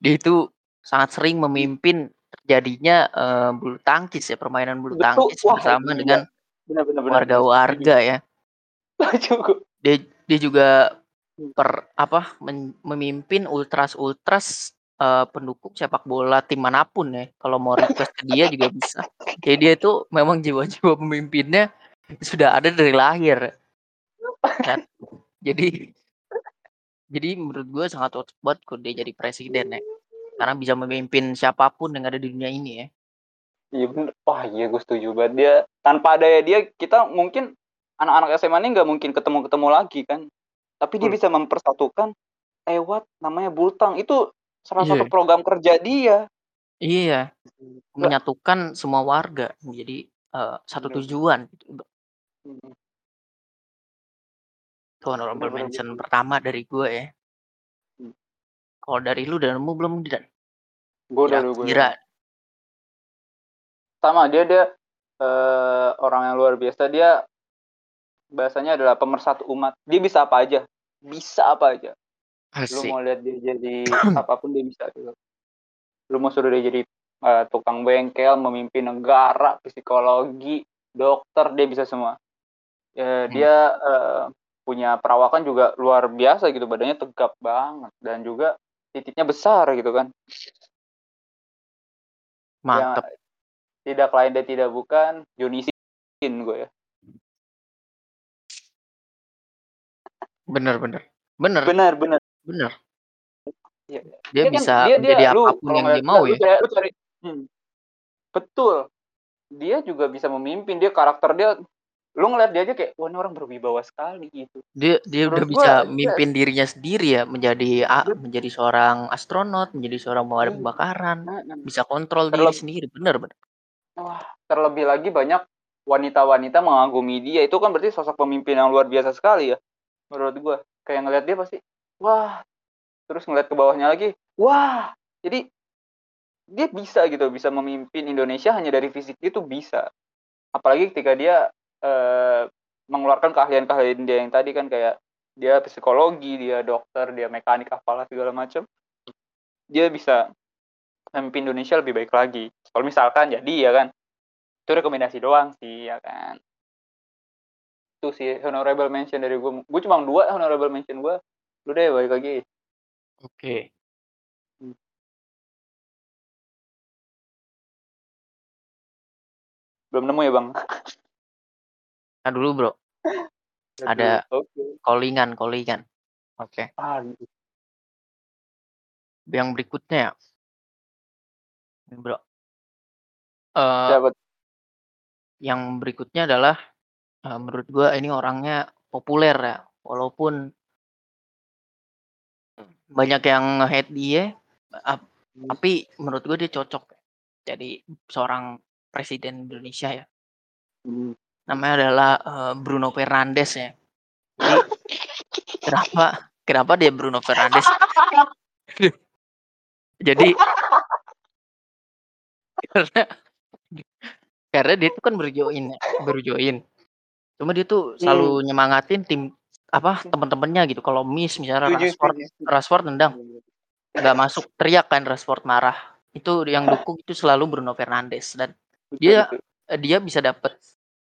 dia itu sangat sering memimpin terjadinya eh, bulu tangkis ya permainan bulu Betul. tangkis Wah, bersama dengan warga-warga ya. Dia dia juga per apa men- memimpin ultras ultras eh, pendukung sepak bola tim mana pun ya. Kalau mau request ke dia juga bisa. Jadi dia itu memang jiwa-jiwa pemimpinnya sudah ada dari lahir. Kan? Jadi jadi menurut gue sangat cocok banget kok dia jadi presiden ya karena bisa memimpin siapa pun yang ada di dunia ini ya Iya bener. Wah iya gue setuju banget dia. Tanpa ada dia kita mungkin anak-anak SMA ini nggak mungkin ketemu-ketemu lagi kan. Tapi dia Betul. bisa mempersatukan lewat namanya bultang. Itu salah Iya. satu program kerja dia. iya menyatukan semua warga menjadi eh, satu tujuan gitu. Itu honorable Bener-bener mention pertama dari gue ya Hmm. kalau dari lu dan mu belum dan Gue udah gue. kira Sama dia dia eh, orang yang luar biasa. Dia bahasanya adalah pemersatu umat. Dia bisa apa aja. Bisa apa aja. lu asik mau lihat dia jadi apa pun dia bisa gitu. Lu mau suruh dia jadi eh, tukang bengkel, memimpin negara, psikologi, dokter, dia bisa semua. Ya, Hmm. Dia eh, punya perawakan juga luar biasa gitu, badannya tegap banget dan juga titiknya besar gitu kan. mantep Ya, tidak lain dan tidak bukan Johnny Sin gue ya. bener bener bener Benar, benar. bener Iya. dia kan bisa dia- dia- menjadi apa pun yang dia mau lu ya lu cari- hmm. Betul. Dia juga bisa memimpin, dia karakter dia lu ngeliat dia aja kayak wah ini orang berwibawa sekali gitu. dia dia udah Menurut bisa gua, dia- mimpin dirinya sendiri ya menjadi a- menjadi seorang astronot menjadi seorang pemadam Hmm. kebakaran bisa kontrol diri sendiri bener bener Wah, terlebih lagi banyak wanita-wanita mengagumi dia. Itu kan berarti sosok pemimpin yang luar biasa sekali ya. Menurut gua. Kayak ngeliat dia pasti, wah. Terus ngeliat ke bawahnya lagi, wah. Jadi dia bisa gitu, bisa memimpin Indonesia hanya dari fisik dia tuh bisa. Apalagi ketika dia eh, mengeluarkan keahlian-keahlian dia yang tadi kan kayak dia psikologi, dia dokter, dia mekanik, apalah segala macam. Dia bisa memimpin Indonesia lebih baik lagi. Kalau misalkan jadi ya kan, itu rekomendasi doang sih ya kan. Itu sih honorable mention dari gue. Gue cuma dua honorable mention gue. Lu deh balik lagi. oke Belum nemu ya bang? nah dulu bro Ada- Oke. callingan callingan oke Ah, yang berikutnya ya Ini, bro siapa? yang berikutnya adalah uh, menurut gue ini orangnya populer ya, walaupun banyak yang hate dia, uh, tapi menurut gue dia cocok jadi seorang presiden Indonesia ya. Hmm. Namanya adalah uh, Bruno Fernandes ya. Jadi, kenapa kenapa dia Bruno Fernandes? jadi karena karena dia itu kan baru join ya, baru join. Cuma dia tuh selalu hmm. nyemangatin tim apa teman-temannya gitu. Kalau miss misalnya Rashford, Rashford nendang nggak masuk teriak kan Rashford marah. Itu yang dukung itu selalu Bruno Fernandes dan dia dia bisa dapet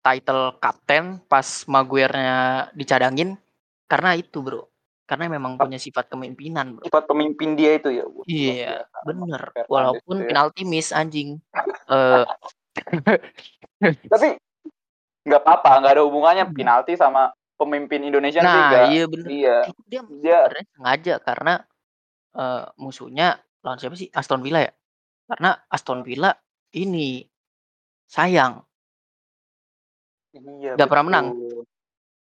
title kapten pas Maguire-nya dicadangin karena itu, Bro. Karena memang punya sifat kepemimpinan, Bro. Sifat pemimpin dia itu ya. Iya, bener. Walaupun ya. penalti miss anjing. uh, Tapi nggak apa-apa, nggak ada hubungannya hmm. penalti sama pemimpin Indonesia nah, enggak. iya benar. Iya. Dia, dia sengaja karena uh, musuhnya lawan siapa sih? Aston Villa ya? Karena Aston Villa ini sayang. Iya. Gak pernah menang.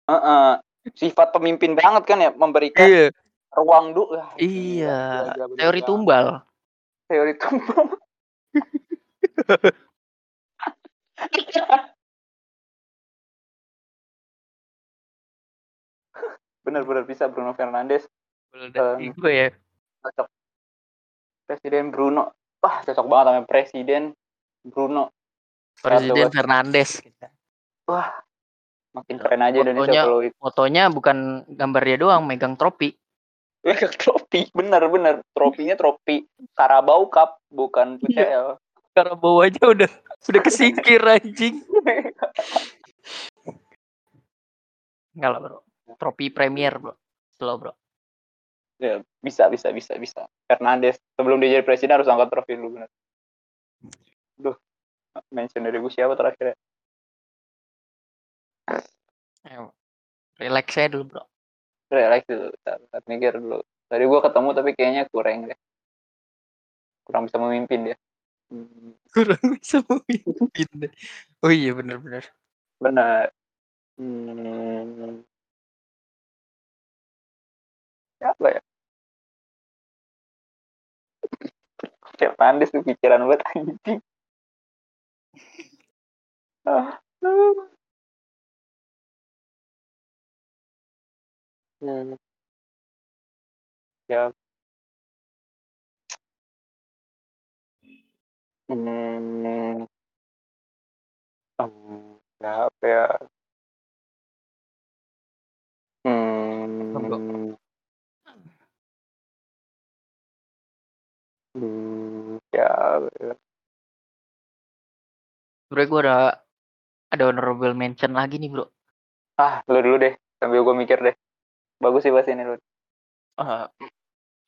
Uh -uh. Sifat pemimpin banget kan ya memberikan iya. ruang du. iya. Teori tumbal. Teori tumbal. Bener-bener bisa Bruno Fernandes. Um, gue ya. Cocok. Presiden Bruno. Wah, cocok banget sama Presiden Bruno. Presiden Fernandes. Wah, makin keren aja fotonya, Indonesia kalau itu. Fotonya bukan gambar dia doang, megang tropi. Megang tropi, bener-bener. Tropinya tropi Carabao Cup, bukan PCL. Carabao aja udah udah kesingkir anjing. Enggak lah bro. Trofi Premier bro. Slow bro. Ya, bisa, bisa, bisa, bisa. Fernandes sebelum dia jadi presiden harus angkat trofi dulu benar. Duh, mention dari gue siapa terakhir ya? Ayo, relax saya dulu bro. Relax dulu, saat mikir dulu. Tadi gue ketemu tapi kayaknya kurang deh. Kurang bisa memimpin dia. Kurang bisa memimpin Oh iya benar-benar. Benar. Hmm. Siapa ya? Kayak pandis tuh pikiran buat anjing. Ah. Hmm. Ya, Hmm. Mmm, apa ya? Hmm. Hmm, ya ya. Sebenernya gue ada ada honorable mention lagi nih, Bro. Ah, lu dulu deh, sambil gue mikir deh. Bagus sih bahas ini, lu. Uh,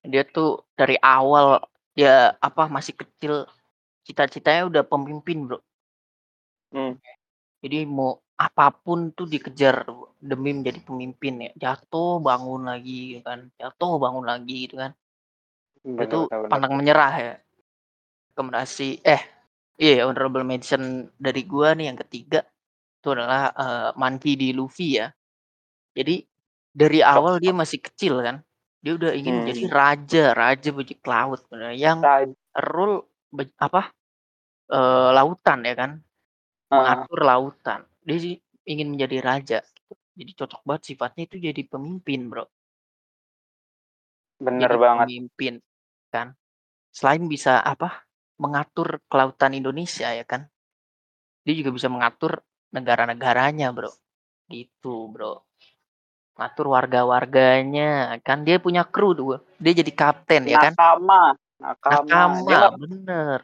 dia tuh dari awal dia apa masih kecil cita-citanya udah pemimpin bro. Hmm. jadi mau apa pun tuh dikejar demi menjadi pemimpin ya. Jatuh bangun lagi kan. Jatuh bangun lagi gitu kan. Bener, itu bener, pantang menyerah ya. Rekomendasi eh iya yeah, honorable mention dari gua nih yang ketiga. Itu adalah uh, Monkey di Luffy ya. Jadi dari awal dia masih kecil kan? Dia udah ingin hmm. menjadi raja raja bajak laut yang rule apa? Uh, lautan ya kan? Uh. mengatur lautan. Dia sih ingin menjadi raja. Jadi cocok banget sifatnya itu jadi pemimpin bro. Bener jadi banget. pemimpin kan? Selain bisa apa? Mengatur kelautan Indonesia ya kan? Dia juga bisa mengatur negara-negaranya bro. Gitu bro ngatur warga-warganya. Kan dia punya kru tuh dia jadi kapten ya kan? Nakama nakama, nakama dia, bener.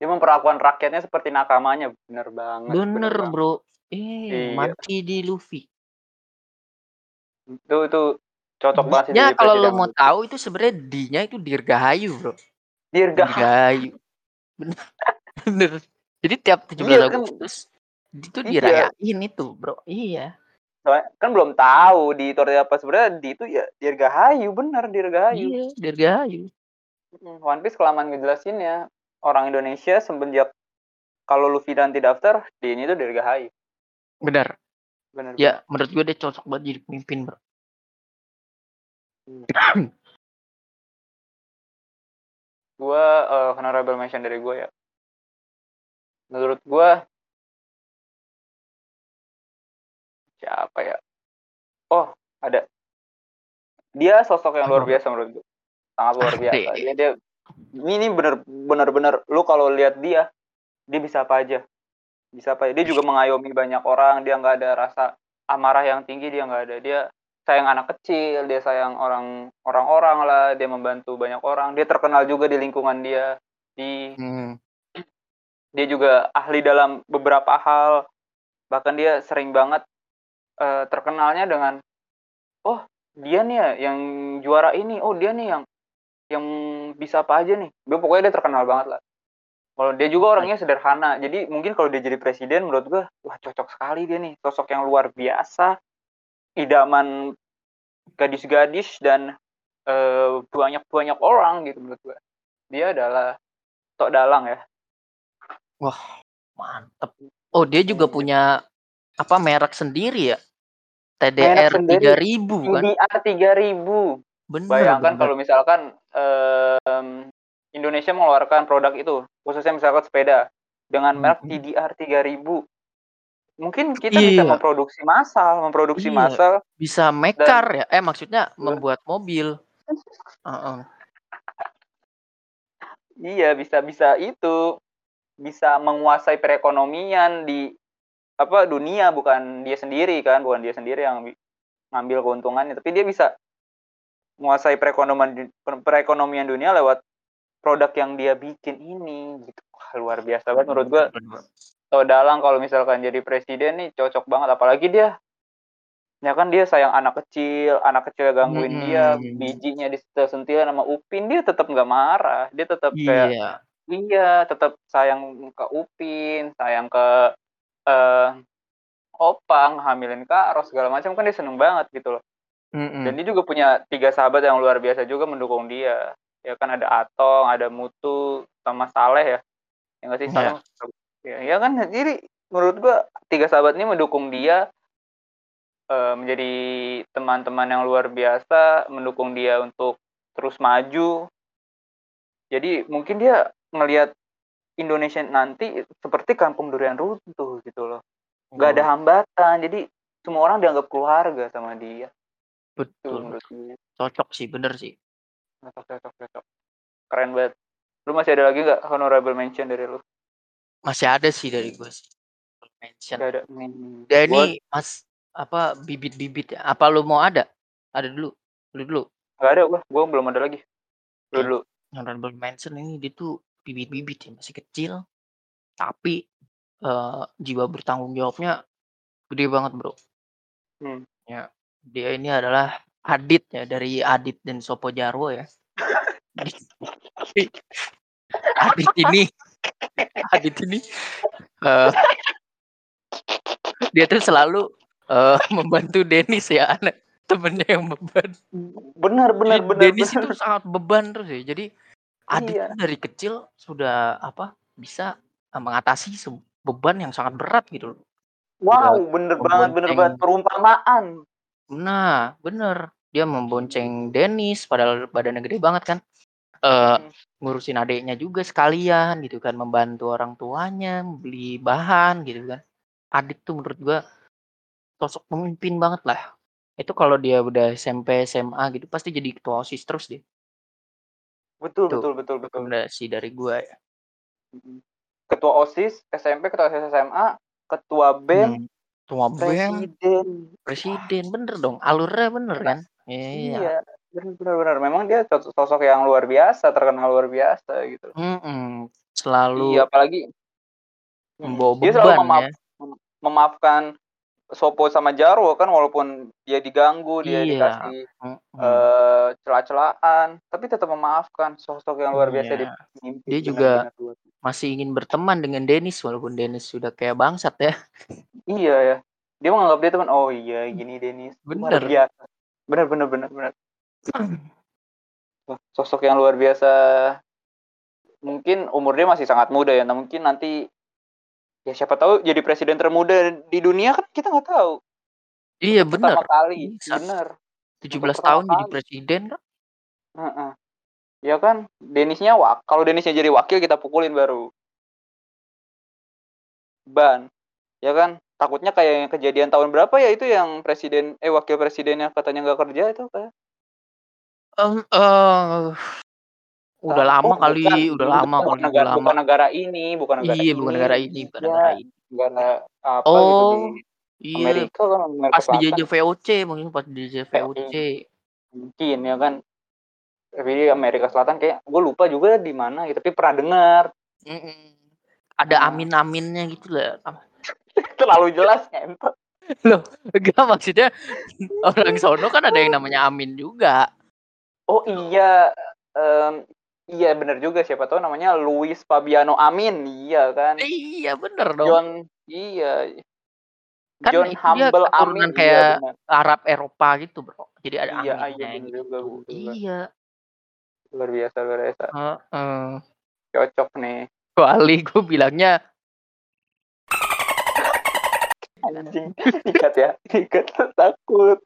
Dia memperlakukan rakyatnya seperti nakamanya bener banget bener, bener bro. Eh iya. mati di Luffy. Itu itu cocok banget ya kalau lo mau tahu itu sebenarnya dinya itu dirgahayu bro. Dirgahayu. Bener. Bener. Jadi tiap 17 iya, kan, Agustus itu iya. dirayain itu bro. Iya kan belum tahu di Torre apa sebenarnya di itu ya Dirgahayu bener Dirgahayu. Iya, Dirgahayu. One Piece kelamaan ngejelasin ya orang Indonesia semenjak kalau Luffy nanti daftar di ini tuh dirgahayu Benar. bener Ya, menurut gue dia cocok banget jadi pemimpin, Bro. gue uh, honorable mention dari gue ya menurut gue siapa ya? Oh ada. Dia sosok yang luar biasa menurut gue sangat luar biasa. Dia dia ini bener bener bener lu kalau lihat dia dia bisa apa aja? Bisa apa aja? Dia juga mengayomi banyak orang dia nggak ada rasa amarah yang tinggi dia nggak ada. Dia sayang anak kecil dia sayang orang orang-orang lah dia membantu banyak orang. Dia terkenal juga di lingkungan dia. Di Hmm. dia juga ahli dalam beberapa hal. Bahkan dia sering banget eh, terkenalnya dengan oh dia nih ya yang juara ini. Oh dia nih yang yang bisa apa aja nih. Dia pokoknya dia terkenal banget lah. Kalau dia juga orangnya sederhana. Jadi mungkin kalau dia jadi presiden menurut gua wah cocok sekali dia nih. Sosok yang luar biasa idaman gadis-gadis dan eh, banyak-banyak orang gitu menurut gua. Dia adalah tok dalang ya. Mantep. Oh, dia juga punya apa merek sendiri ya? TDR sendiri. 3000 kan? TDR 3000 Bener. Bayangkan bener. kalau misalkan em, Indonesia mengeluarkan produk itu, khususnya misalkan sepeda dengan merek Mhm. TDR 3000. Mungkin kita bisa Iya. memproduksi massal, memproduksi Iya. massal. bisa mekar ya? Eh maksudnya membuat mobil. Heeh. Iya, bisa bisa itu bisa menguasai perekonomian di apa dunia bukan dia sendiri kan, bukan dia sendiri yang bi- ngambil keuntungannya, tapi dia bisa menguasai perekonomian perekonomian dunia lewat produk yang dia bikin ini gitu. Wah, luar biasa banget menurut gua. Tau Dalang kalau misalkan jadi presiden nih cocok banget apalagi dia ya kan dia sayang anak kecil anak kecil gangguin Mm-mm. dia bijinya disentil sama Upin dia tetap nggak marah dia tetap kayak Iya. iya tetap sayang ke Upin sayang ke eh Opang hamilin Kak Ros segala macam kan dia seneng banget gitu loh. Mm-mm. dan dia juga punya tiga sahabat yang luar biasa juga mendukung dia. Ya kan ada Atong ada Mutu sama Saleh ya. Yang nggak sih? Iya. Saleh. Ya, ya kan? Jadi menurut gua tiga sahabat ini mendukung dia eh, menjadi teman-teman yang luar biasa mendukung dia untuk terus maju. Jadi mungkin dia ngelihat Indonesia nanti seperti kampung durian runtuh gitu loh nggak ada hambatan jadi semua orang dianggap keluarga sama dia Betul. gue Cocok sih, bener sih. cocok cocok cocok keren banget lu masih ada lagi nggak honorable mention dari lu Masih ada sih dari gue sih. Mention. Gak ada Hmm. Gua ini Mas apa bibit-bibit ya? Apa lu mau ada? Ada dulu. Lu dulu. nggak ada gua gua belum ada lagi lu Ya. dulu Honorable mention ini dia tuh bibit-bibit ya masih kecil tapi eh, jiwa bertanggung jawabnya gede banget bro Hmm. ya dia ini adalah Adit ya dari Adit dan Sopo Jarwo ya Adit ini Adit ini eh, dia tuh selalu eh, membantu Dennis ya anak temennya yang beban benar benar benar benar itu sangat beban terus ya. Jadi Adit Iya. dari kecil sudah apa bisa eh, mengatasi beban yang sangat berat gitu loh. wow bener banget bener banget perumpamaan Nah, bener. Dia membonceng Dennis padahal badannya gede banget kan. Eh Hmm. ngurusin adiknya juga sekalian gitu kan, membantu orang tuanya, beli bahan gitu kan. Adit tuh menurut gua sosok pemimpin banget lah. Itu kalau dia udah SMP, SMA gitu pasti jadi ketua OSIS terus deh. Betul Tuh, betul betul betul Rekomendasi dari gua ya. Ketua osis SMP ketua osis SMA ketua bem Hmm, Ketua BEM, presiden presiden, bener dong. Alurnya bener kan? Iya. iya benar benar benar memang dia sos- sosok yang luar biasa terkenal luar biasa gitu Mm-mm. Selalu iya apalagi Mm. membawa dia selalu beban memaaf, ya. memaafkan Sopo sama Jarwo kan walaupun dia diganggu dia Iya. dikasih Mm-mm. eh celah-celahan tapi tetap memaafkan sosok yang luar biasa Iya. dia pemimpin, Dia juga-. Masih ingin berteman dengan Dennis walaupun Dennis sudah kayak bangsat ya. iya ya dia menganggap dia teman oh iya gini luar Bener. biasa benar benar benar benar Wah, sosok yang luar biasa mungkin umur dia masih sangat muda ya nah mungkin nanti ya siapa tahu jadi presiden termuda di dunia kan kita nggak tahu Iya bener. pertama kali Bisa. bener 17 pertama tahun jadi kali. presiden kan? Heeh. ya kan Denisnya wak kalau Denisnya jadi wakil kita pukulin baru ban ya kan takutnya kayak yang kejadian tahun berapa ya itu yang presiden eh wakil presidennya katanya nggak kerja itu kayak Em, eh, udah Ah, lama oh, kali, bukan. udah Bukan lama kali, udah negara, lama. bukan negara ini bukan negara Iya, ini bukan negara ini, bukan Ya, negara ini. negara apa gitu Oh, di iya. Amerika kan Amerika Pas dijajah VOC, mungkin pas dijajah VOC. mungkin ya kan tapi di Amerika Selatan kayak gue lupa juga di mana gitu tapi pernah dengar Mm-mm. Ada Nah. amin-aminnya gitu lah. terlalu jelas ngentot Loh, enggak maksudnya orang sono kan ada yang namanya Amin juga. oh iya em, iya bener juga siapa tahu namanya Luis Fabiano Amin iya kan Iya, bener dong. John iya Kan John Humble Amin kayak iya Arab Eropa gitu, Bro. Jadi ada Iya, aminnya iya, bener gitu. juga, bener juga. Iya. luar biasa luar biasa Heeh. cocok nih Kecuali gue bilangnya anjing ikat ya ikat takut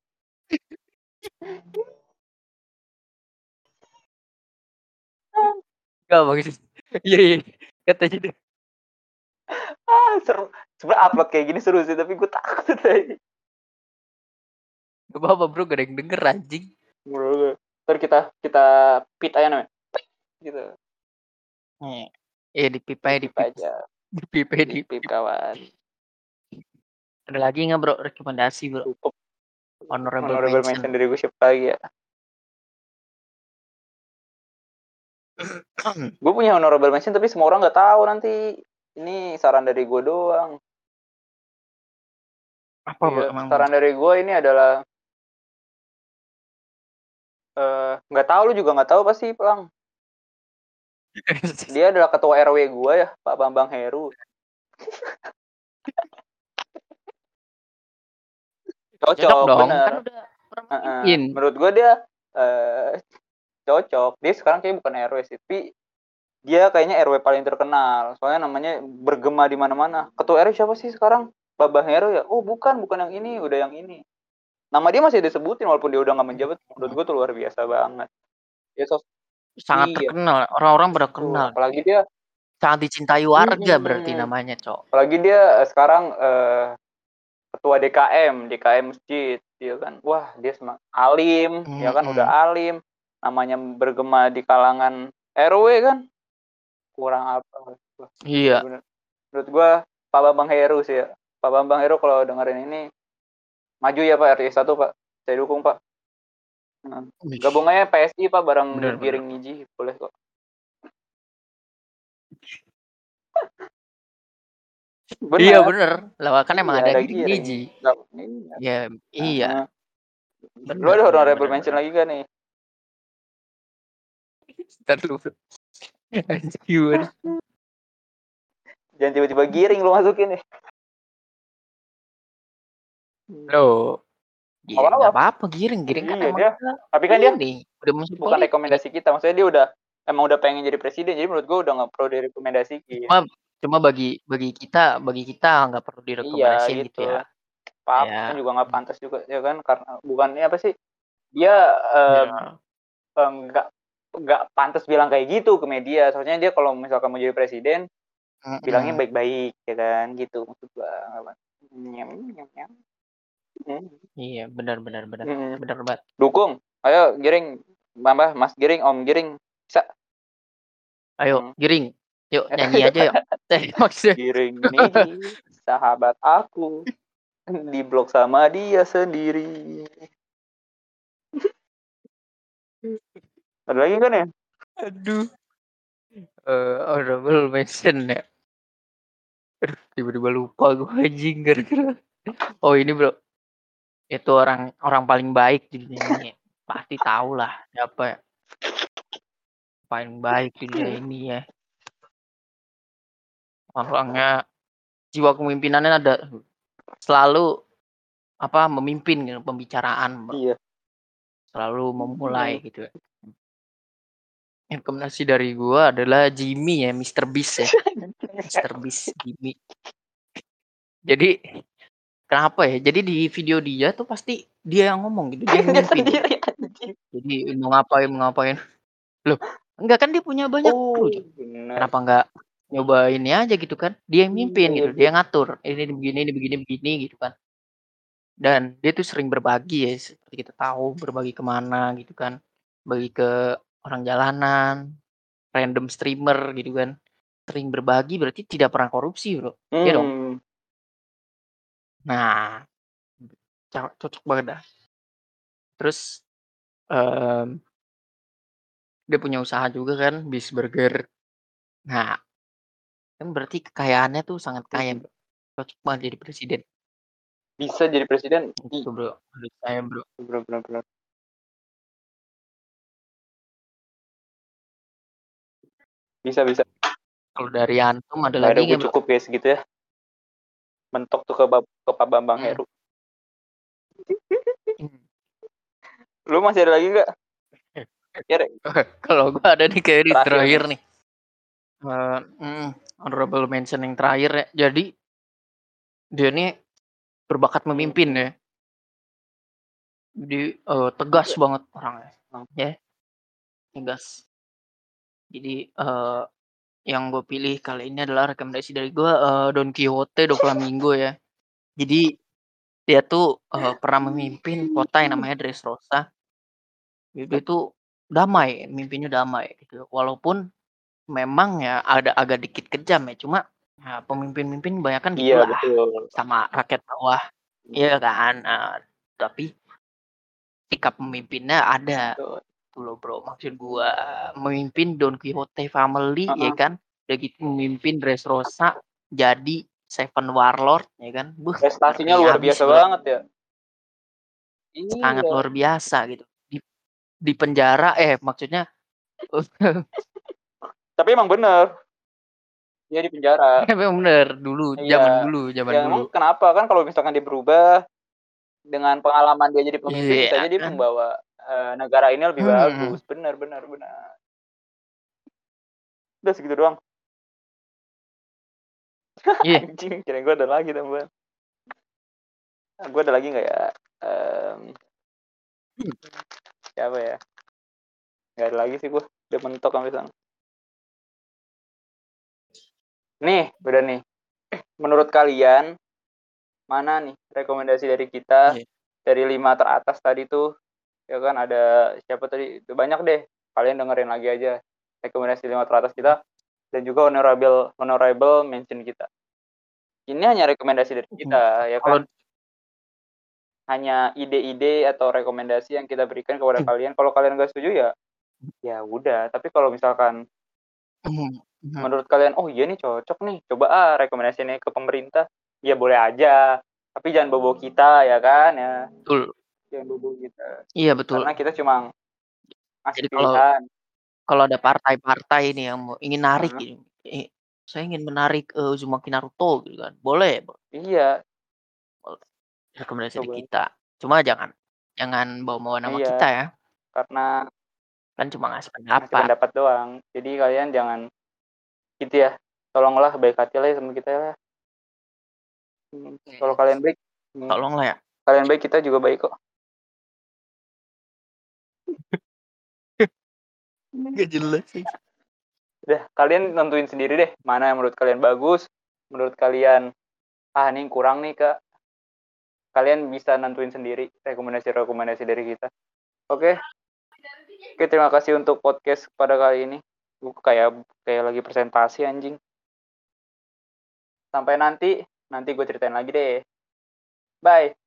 enggak maksud. Iya, iya. Katanya deh. ah seru sebenernya upload kayak gini seru sih tapi gue takut tadi Gak apa-apa, Bro. Gak ada yang denger anjing. Bro, ntar kita kita pit aja namanya gitu Nih. Iya, di pipa di pip pipa aja di pipa di di pip kawan Ada lagi nggak bro rekomendasi bro? cukup Honorable, honorable mention. mention dari gue siapa lagi ya gue punya honorable mention tapi semua orang nggak tahu nanti ini saran dari gue doang Apa bro? Iya, Emang saran dari gue ini adalah eh, nggak tahu lu juga nggak tahu pasti pelang dia adalah ketua rw gue ya pak bambang heru cocok, cocok dong. bener Kan udah Heeh. memimpin. menurut gue dia eh, cocok. Dia sekarang kayak bukan rw sih tapi dia kayaknya rw paling terkenal. Soalnya namanya bergema di mana-mana. Ketua rw siapa sih sekarang? Babah Heru ya? Oh bukan bukan yang ini udah yang ini. Nama dia masih disebutin walaupun dia udah nggak menjabat. Menurut gue tuh luar biasa banget. Ya sos Sangat Iya. terkenal. Orang-orang pada kenal. apalagi dia Sangat dicintai warga Mm-mm. berarti namanya, Cok. apalagi dia eh, sekarang eh, ketua DKM DKM masjid dia kan? Wah dia semang alim ya kan? Udah alim namanya bergema di kalangan RW kan kurang apa Iya. bener. menurut gua Pak Bambang Heru sih ya Pak Bambang Heru kalau dengerin ini maju ya Pak RT 1 Pak saya dukung Pak gabung aja PSI Pak bareng Bener, Giring Niji boleh kok Bener. Iya bener. Lah kan emang Iya, ada ada Giring. Ji. Nggak- iya. Ya, iya. Heeh. Bener, Lu ada honorable mention lagi kan nih? Ntar. Anjing, gimana? Jangan tiba-tiba giring lu masukin nih. Lo. Iya, Apa-apa. nggak apa-apa giring, giring kan Iya, emang dia- Tapi kan dia udah masuk bukan politik. rekomendasi kita. Maksudnya dia udah emang udah pengen jadi presiden. Jadi menurut gua udah nggak perlu direkomendasiin. Cuma cuma bagi bagi kita bagi kita nggak perlu Iya direkomendasiin gitu. gitu ya. Pak Ya. kan juga nggak pantas juga ya kan karena bukannya apa sih? Dia eh, Ya. eh, nggak pantas bilang kayak gitu ke media. Soalnya dia kalau misalkan mau jadi presiden Mm-mm. bilangnya baik-baik ya kan gitu maksud gua. Nggak- Nyam, nyam, nyam. Hmm. Iya, benar benar benar. Hmm. Benar banget. Dukung. Ayo giring. Mbak, Mas Giring, Om Giring. Bisa. Ayo, Hmm. giring. Yuk nyanyi aja yuk. Eh, maksudnya Giring nih, sahabat aku. Di blok sama dia sendiri. Ada lagi kan ya? aduh. Eh, honorable mention ya. Tiba-tiba lupa gue anjing gara-gara. Oh, ini, Bro. Itu orang orang paling baik di dunia ini. Pasti tahu lah siapa ya. Paling baik di dunia ini ya. Orangnya jiwa kepemimpinannya ada selalu apa memimpin gitu, pembicaraan Bro. Iya. selalu memulai gitu ya. Rekomendasi dari gua adalah Jimmy ya, Mr. Beast ya. Mr. Beast Jimmy. Jadi kenapa ya? Jadi di video dia tuh pasti dia yang ngomong gitu, dia yang Dia sendiri. Jadi mau ngapain mau ngapain. Loh, enggak kan dia punya banyak kru, Oh, bener. Kenapa enggak nyoba ini aja gitu kan? Dia yang mimpin Iya, gitu, iya. dia yang ngatur. Ini ini begini ini begini begini gitu kan. Dan dia tuh sering berbagi ya, seperti kita tahu berbagi ke mana gitu kan. Bagi ke orang jalanan, random streamer gitu kan. Sering berbagi berarti tidak pernah korupsi, Bro. Iya dong? Hmm. Nah, co cocok banget dah. Terus, mmm dia punya usaha juga kan, Beast Burger. Nah, kan berarti kekayaannya tuh sangat kaya, Mhm. Bro. Cocok banget jadi presiden. Bisa jadi presiden? Itu, Bro, menurut saya, Bro. Bener bener bener. Bisa bisa. Kalau dari antum ada Nggak ada lagi gue nggak, Bro? cukup ya segitu ya. Mentok tuh ke ke Pak Bambang Hmm. Heru. Lu masih ada lagi nggak? Ya. Kalau gua ada nih kayak di Terakhir terakhir nih. Eee, mhm, honorable mention yang terakhir ya. Jadi dia nih berbakat memimpin ya. Jadi, eee, tegas Iya. banget orangnya, ya. Tegas. Jadi, eee, yang gue pilih kali ini adalah rekomendasi dari gua, eee, Don Quixote Doflamingo ya. Jadi dia tuh, eee, pernah memimpin kota yang namanya Dressrosa. Tuh damai, mimipinya damai gitu. Walaupun memang ya ada agak dikit kejam ya, cuma ya pemimpin-pemimpin kebanyakan Iya, gitulah betul. sama rakyat bawah, iya kan? Eee, tapi sikap pemimpinnya ada Betul. Gitu loh, Bro. Maksud gua memimpin Don Quixote family ya Heeh. kan, udah gitu memimpin Dressrosa jadi Seven Warlord ya kan. Beuh, Prestasinya luar biasa Bro. banget ya. Sangat Iya. luar biasa gitu. Di di penjara eh maksudnya Tapi emang bener. Dia di penjara. Emang bener, dulu, zaman Iya. dulu zaman Ya dulu. kenapa kan kalau misalkan dia berubah dengan pengalaman dia jadi pemimpin bisa Iya jadi kan. membawa, eee, negara ini lebih Mhm. bagus. Benar benar benar. Udah segitu doang. Iya. Anjing, kirain gue ada lagi tambahan. Ah, gue ada lagi nggak ya? Mmm. Siapa ya? Nggak ada lagi sih gue, udah mentok sampai sana. Nih, udah nih. Menurut kalian, mana nih rekomendasi dari kita, Iya. dari 5 teratas tadi tuh, ya kan ada siapa tadi, itu banyak deh, kalian dengerin lagi aja rekomendasi 5 teratas kita, dan juga honorable honorable mention kita. Ini hanya rekomendasi dari Mhm. kita, ya kan. Hanya ide-ide atau rekomendasi yang kita berikan kepada Mhm. kalian, kalau kalian nggak setuju ya, ya udah. Tapi kalau misalkan mhm. menurut kalian, "Oh iya nih cocok nih, coba ah rekomendasinya ke pemerintah." Ya boleh aja, tapi jangan bobo kita ya kan ya. Betul. Jangan bobo kita. Iya betul. Karena kita cuma ngasih Jadi kalau pilihan. kalau ada partai-partai nih yang ingin narik Heeh. gitu, i saya ingin menarik, eee, Uzumaki Naruto gitu kan, boleh. Iya. Boleh. Rekomendasi dari Coba. kita. Cuma jangan jangan bawa-bawa nama Iya. kita ya. Karena Kan cuma ngasih ngasih pendapat. pendapat doang. Jadi kalian jangan gitu ya, tolonglah baik hati lah ya sama kita ya. Kalau kalian baik mhm, Tolonglah ya. kalian baik, kita juga baik kok. Nggak jelas sih. Udah, kalian nentuin sendiri deh, mana yang menurut kalian bagus, menurut kalian, "Ah, ini kurang nih, Kak." Kalian bisa nentuin sendiri rekomendasi-rekomendasi dari kita. Oke. Oke, terima kasih untuk podcast pada kali ini. Gue kayak kayak lagi presentasi anjing. Sampai nanti, nanti gue ceritain lagi deh. Bye.